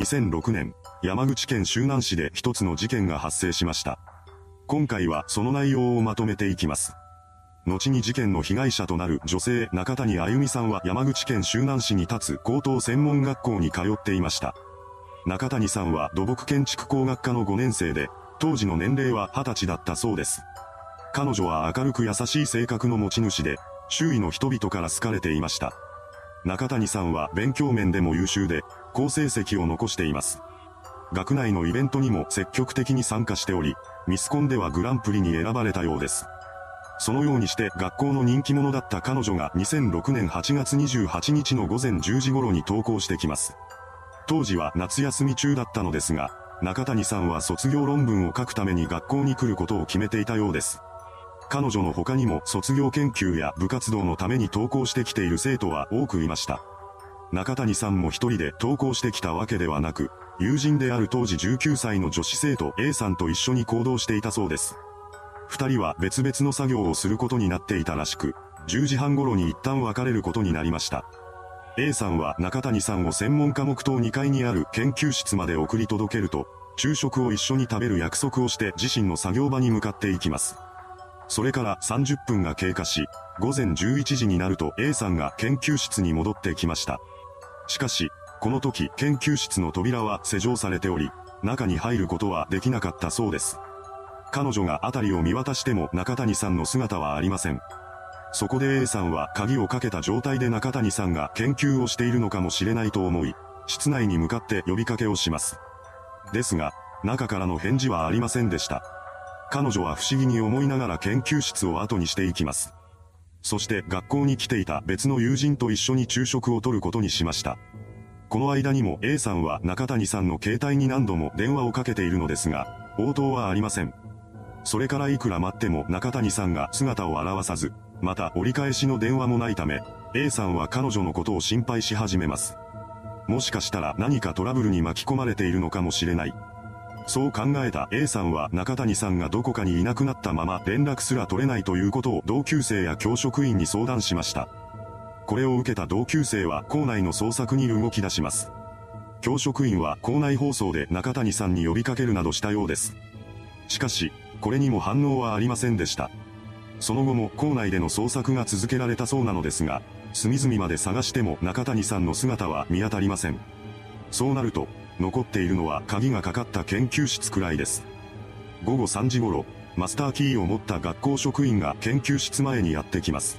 2006年、山口県周南市で一つの事件が発生しました。今回はその内容をまとめていきます。後に事件の被害者となる女性中谷あゆみさんは山口県周南市に立つ高等専門学校に通っていました。中谷さんは土木建築工学科の5年生で、当時の年齢は20歳だったそうです。彼女は明るく優しい性格の持ち主で、周囲の人々から好かれていました。中谷さんは勉強面でも優秀で、好成績を残しています。学内のイベントにも積極的に参加しており、ミスコンではグランプリに選ばれたようです。そのようにして学校の人気者だった彼女が2006年8月28日の午前10時頃に登校してきます。当時は夏休み中だったのですが、中谷さんは卒業論文を書くために学校に来ることを決めていたようです。彼女の他にも卒業研究や部活動のために登校してきている生徒は多くいました。中谷さんも一人で登校してきたわけではなく、友人である当時19歳の女子生徒 A さんと一緒に行動していたそうです。二人は別々の作業をすることになっていたらしく、10時半頃に一旦別れることになりました。A さんは中谷さんを専門科目棟2階にある研究室まで送り届けると、昼食を一緒に食べる約束をして自身の作業場に向かっていきます。それから30分が経過し、午前11時になると A さんが研究室に戻ってきました。しかし、この時研究室の扉は施錠されており、中に入ることはできなかったそうです。彼女が辺りを見渡しても中谷さんの姿はありません。そこで A さんは鍵をかけた状態で中谷さんが研究をしているのかもしれないと思い、室内に向かって呼びかけをします。ですが、中からの返事はありませんでした。彼女は不思議に思いながら研究室を後にしていきます。そして学校に来ていた別の友人と一緒に昼食をとることにしました。この間にも A さんは中谷さんの携帯に何度も電話をかけているのですが、応答はありません。それからいくら待っても中谷さんが姿を現さず、また折り返しの電話もないため、A さんは彼女のことを心配し始めます。もしかしたら何かトラブルに巻き込まれているのかもしれない。そう考えた A さんは中谷さんがどこかにいなくなったまま連絡すら取れないということを同級生や教職員に相談しました。これを受けた同級生は校内の捜索に動き出します。教職員は校内放送で中谷さんに呼びかけるなどしたようです。しかし、これにも反応はありませんでした。その後も校内での捜索が続けられたそうなのですが、隅々まで探しても中谷さんの姿は見当たりません。そうなると、残っているのは鍵がかかった研究室くらいです。午後3時頃、マスターキーを持った学校職員が研究室前にやってきます。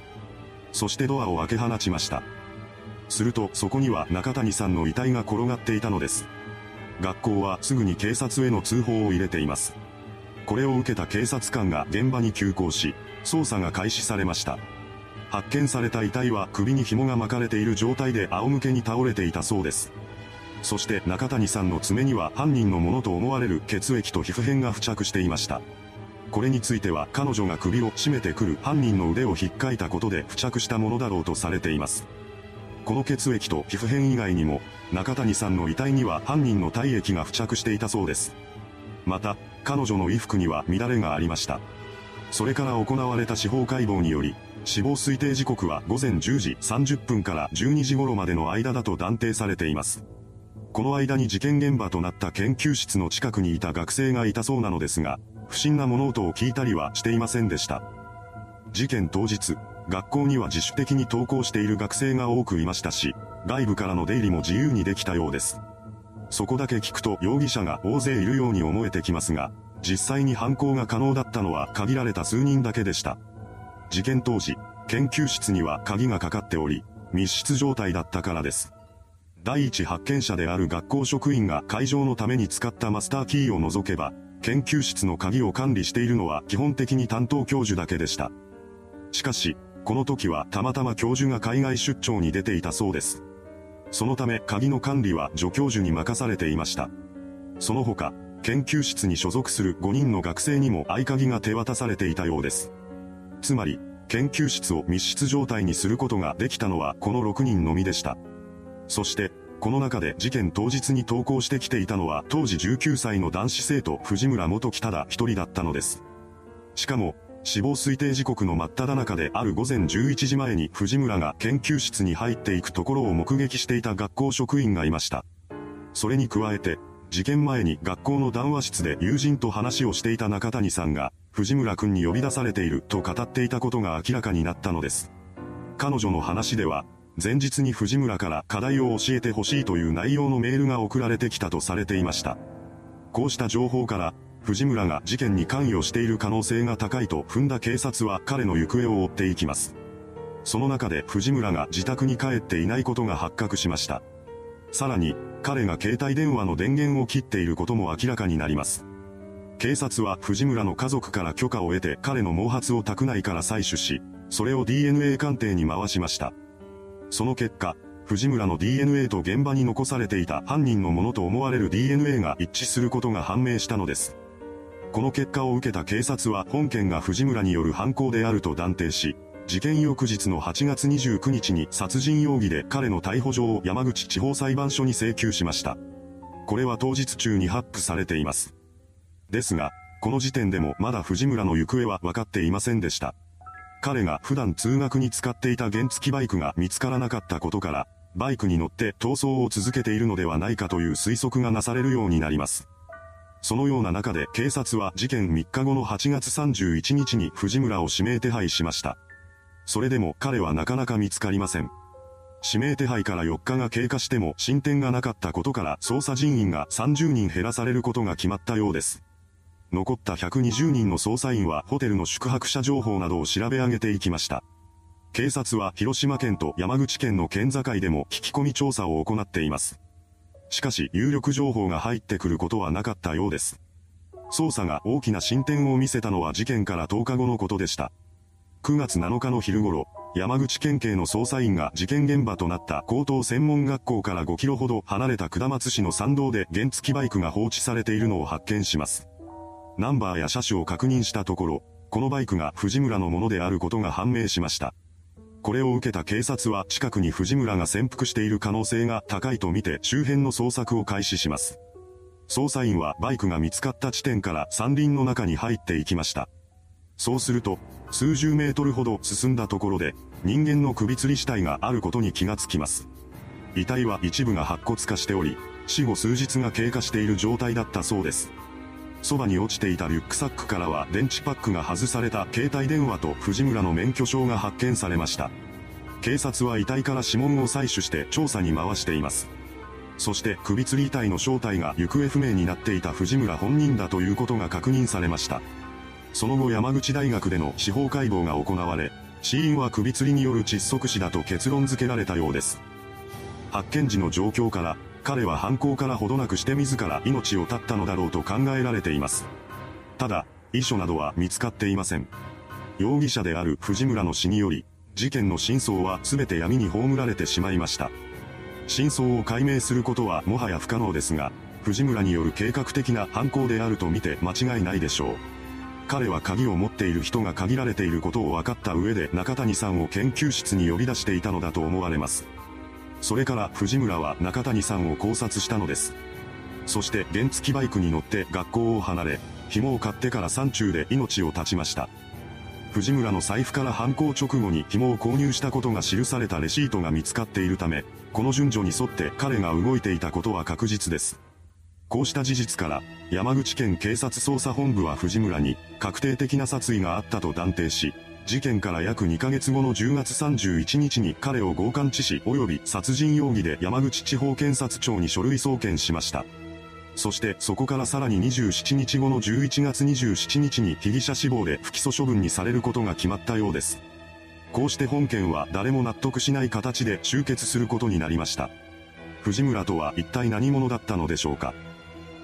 そしてドアを開け放ちました。するとそこには中谷さんの遺体が転がっていたのです。学校はすぐに警察への通報を入れています。これを受けた警察官が現場に急行し、捜査が開始されました。発見された遺体は首に紐が巻かれている状態で仰向けに倒れていたそうです。そして中谷さんの爪には犯人のものと思われる血液と皮膚片が付着していました。これについては彼女が首を絞めてくる犯人の腕を引っかいたことで付着したものだろうとされています。この血液と皮膚片以外にも、中谷さんの遺体には犯人の体液が付着していたそうです。また、彼女の衣服には乱れがありました。それから行われた司法解剖により、死亡推定時刻は午前10時30分から12時頃までの間だと断定されています。この間に事件現場となった研究室の近くにいた学生がいたそうなのですが、不審な物音を聞いたりはしていませんでした。事件当日、学校には自主的に登校している学生が多くいましたし、外部からの出入りも自由にできたようです。そこだけ聞くと容疑者が大勢いるように思えてきますが、実際に犯行が可能だったのは限られた数人だけでした。事件当時、研究室には鍵がかかっており、密室状態だったからです。第一発見者である学校職員が会場のために使ったマスターキーを除けば、研究室の鍵を管理しているのは基本的に担当教授だけでした。しかし、この時はたまたま教授が海外出張に出ていたそうです。そのため鍵の管理は助教授に任されていました。その他、研究室に所属する5人の学生にも合鍵が手渡されていたようです。つまり、研究室を密室状態にすることができたのはこの6人のみでした。そして、この中で事件当日に投稿してきていたのは当時19歳の男子生徒藤村元木ただ一人だったのです。しかも、死亡推定時刻の真っ只中である午前11時前に藤村が研究室に入っていくところを目撃していた学校職員がいました。それに加えて、事件前に学校の談話室で友人と話をしていた中谷さんが、藤村くんに呼び出されていると語っていたことが明らかになったのです。彼女の話では、前日に藤村から課題を教えてほしいという内容のメールが送られてきたとされていました。こうした情報から、藤村が事件に関与している可能性が高いと踏んだ警察は彼の行方を追っていきます。その中で藤村が自宅に帰っていないことが発覚しました。さらに、彼が携帯電話の電源を切っていることも明らかになります。警察は藤村の家族から許可を得て彼の毛髪を宅内から採取し、それを DNA 鑑定に回しました。その結果、藤村の DNA と現場に残されていた犯人のものと思われる DNA が一致することが判明したのです。この結果を受けた警察は本件が藤村による犯行であると断定し、事件翌日の8月29日に殺人容疑で彼の逮捕状を山口地方裁判所に請求しました。これは当日中に発布されています。ですが、この時点でもまだ藤村の行方は分かっていませんでした。彼が普段通学に使っていた原付バイクが見つからなかったことから、バイクに乗って逃走を続けているのではないかという推測がなされるようになります。そのような中で警察は事件3日後の8月31日に藤村を指名手配しました。それでも彼はなかなか見つかりません。指名手配から4日が経過しても進展がなかったことから捜査人員が30人減らされることが決まったようです。残った120人の捜査員はホテルの宿泊者情報などを調べ上げていきました。警察は広島県と山口県の県境でも聞き込み調査を行っています。しかし有力情報が入ってくることはなかったようです。捜査が大きな進展を見せたのは事件から10日後のことでした。9月7日の昼頃、山口県警の捜査員が事件現場となった高等専門学校から5キロほど離れた下松市の山道で原付バイクが放置されているのを発見します。ナンバーや車種を確認したところ、このバイクが藤村のものであることが判明しました。これを受けた警察は近くに藤村が潜伏している可能性が高いとみて周辺の捜索を開始します。捜査員はバイクが見つかった地点から山林の中に入っていきました。そうすると、数十メートルほど進んだところで、人間の首吊り死体があることに気がつきます。遺体は一部が白骨化しており、死後数日が経過している状態だったそうです。そばに落ちていたリュックサックからは電池パックが外された携帯電話と藤村の免許証が発見されました。警察は遺体から指紋を採取して調査に回しています。そして首吊り遺体の正体が行方不明になっていた藤村本人だということが確認されました。その後山口大学での司法解剖が行われ、死因は首吊りによる窒息死だと結論付けられたようです。発見時の状況から、彼は犯行からほどなくして自ら命を絶ったのだろうと考えられています。ただ、遺書などは見つかっていません。容疑者である藤村の死により、事件の真相は全て闇に葬られてしまいました。真相を解明することはもはや不可能ですが、藤村による計画的な犯行であると見て間違いないでしょう。彼は鍵を持っている人が限られていることを分かった上で中谷さんを研究室に呼び出していたのだと思われます。それから藤村は中谷さんを考察したのです。そして原付バイクに乗って学校を離れ、紐を買ってから山中で命を絶ちました。藤村の財布から犯行直後に紐を購入したことが記されたレシートが見つかっているため、この順序に沿って彼が動いていたことは確実です。こうした事実から、山口県警察捜査本部は藤村に、確定的な殺意があったと断定し、事件から約2ヶ月後の10月31日に彼を強姦致死及び殺人容疑で山口地方検察庁に書類送検しました。そしてそこからさらに27日後の11月27日に被疑者死亡で不起訴処分にされることが決まったようです。こうして本件は誰も納得しない形で終結することになりました。藤村とは一体何者だったのでしょうか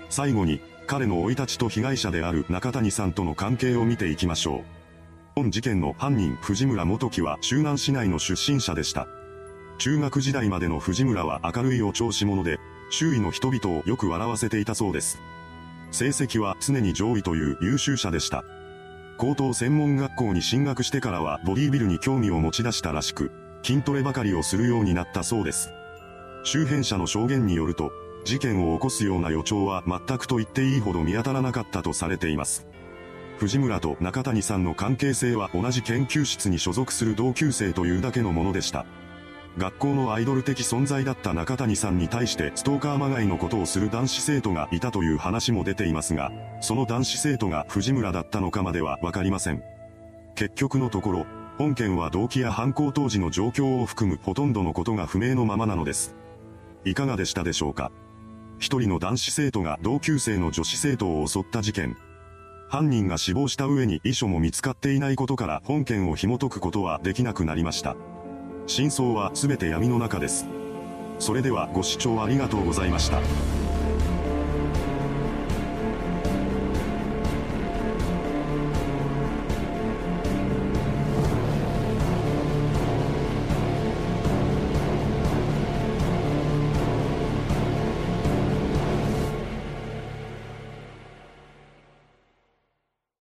最後に、彼の生い立ちと被害者である中谷さんとの関係を見ていきましょう。本事件の犯人藤村元樹は周南市内の出身者でした。中学時代までの藤村は明るいお調子者で、周囲の人々をよく笑わせていたそうです。成績は常に上位という優秀者でした。高等専門学校に進学してからはボディビルに興味を持ち出したらしく、筋トレばかりをするようになったそうです。周辺者の証言によると、事件を起こすような予兆は全くと言っていいほど見当たらなかったとされています。藤村と中谷さんの関係性は同じ研究室に所属する同級生というだけのものでした。学校のアイドル的存在だった中谷さんに対してストーカーまがいのことをする男子生徒がいたという話も出ていますが、その男子生徒が藤村だったのかまではわかりません。結局のところ、本件は動機や犯行当時の状況を含むほとんどのことが不明のままなのです。いかがでしたでしょうか？一人の男子生徒が同級生の女子生徒を襲った事件。犯人が死亡した上に遺書も見つかっていないことから本件を紐解くことはできなくなりました。真相は全て闇の中です。それではご視聴ありがとうございました。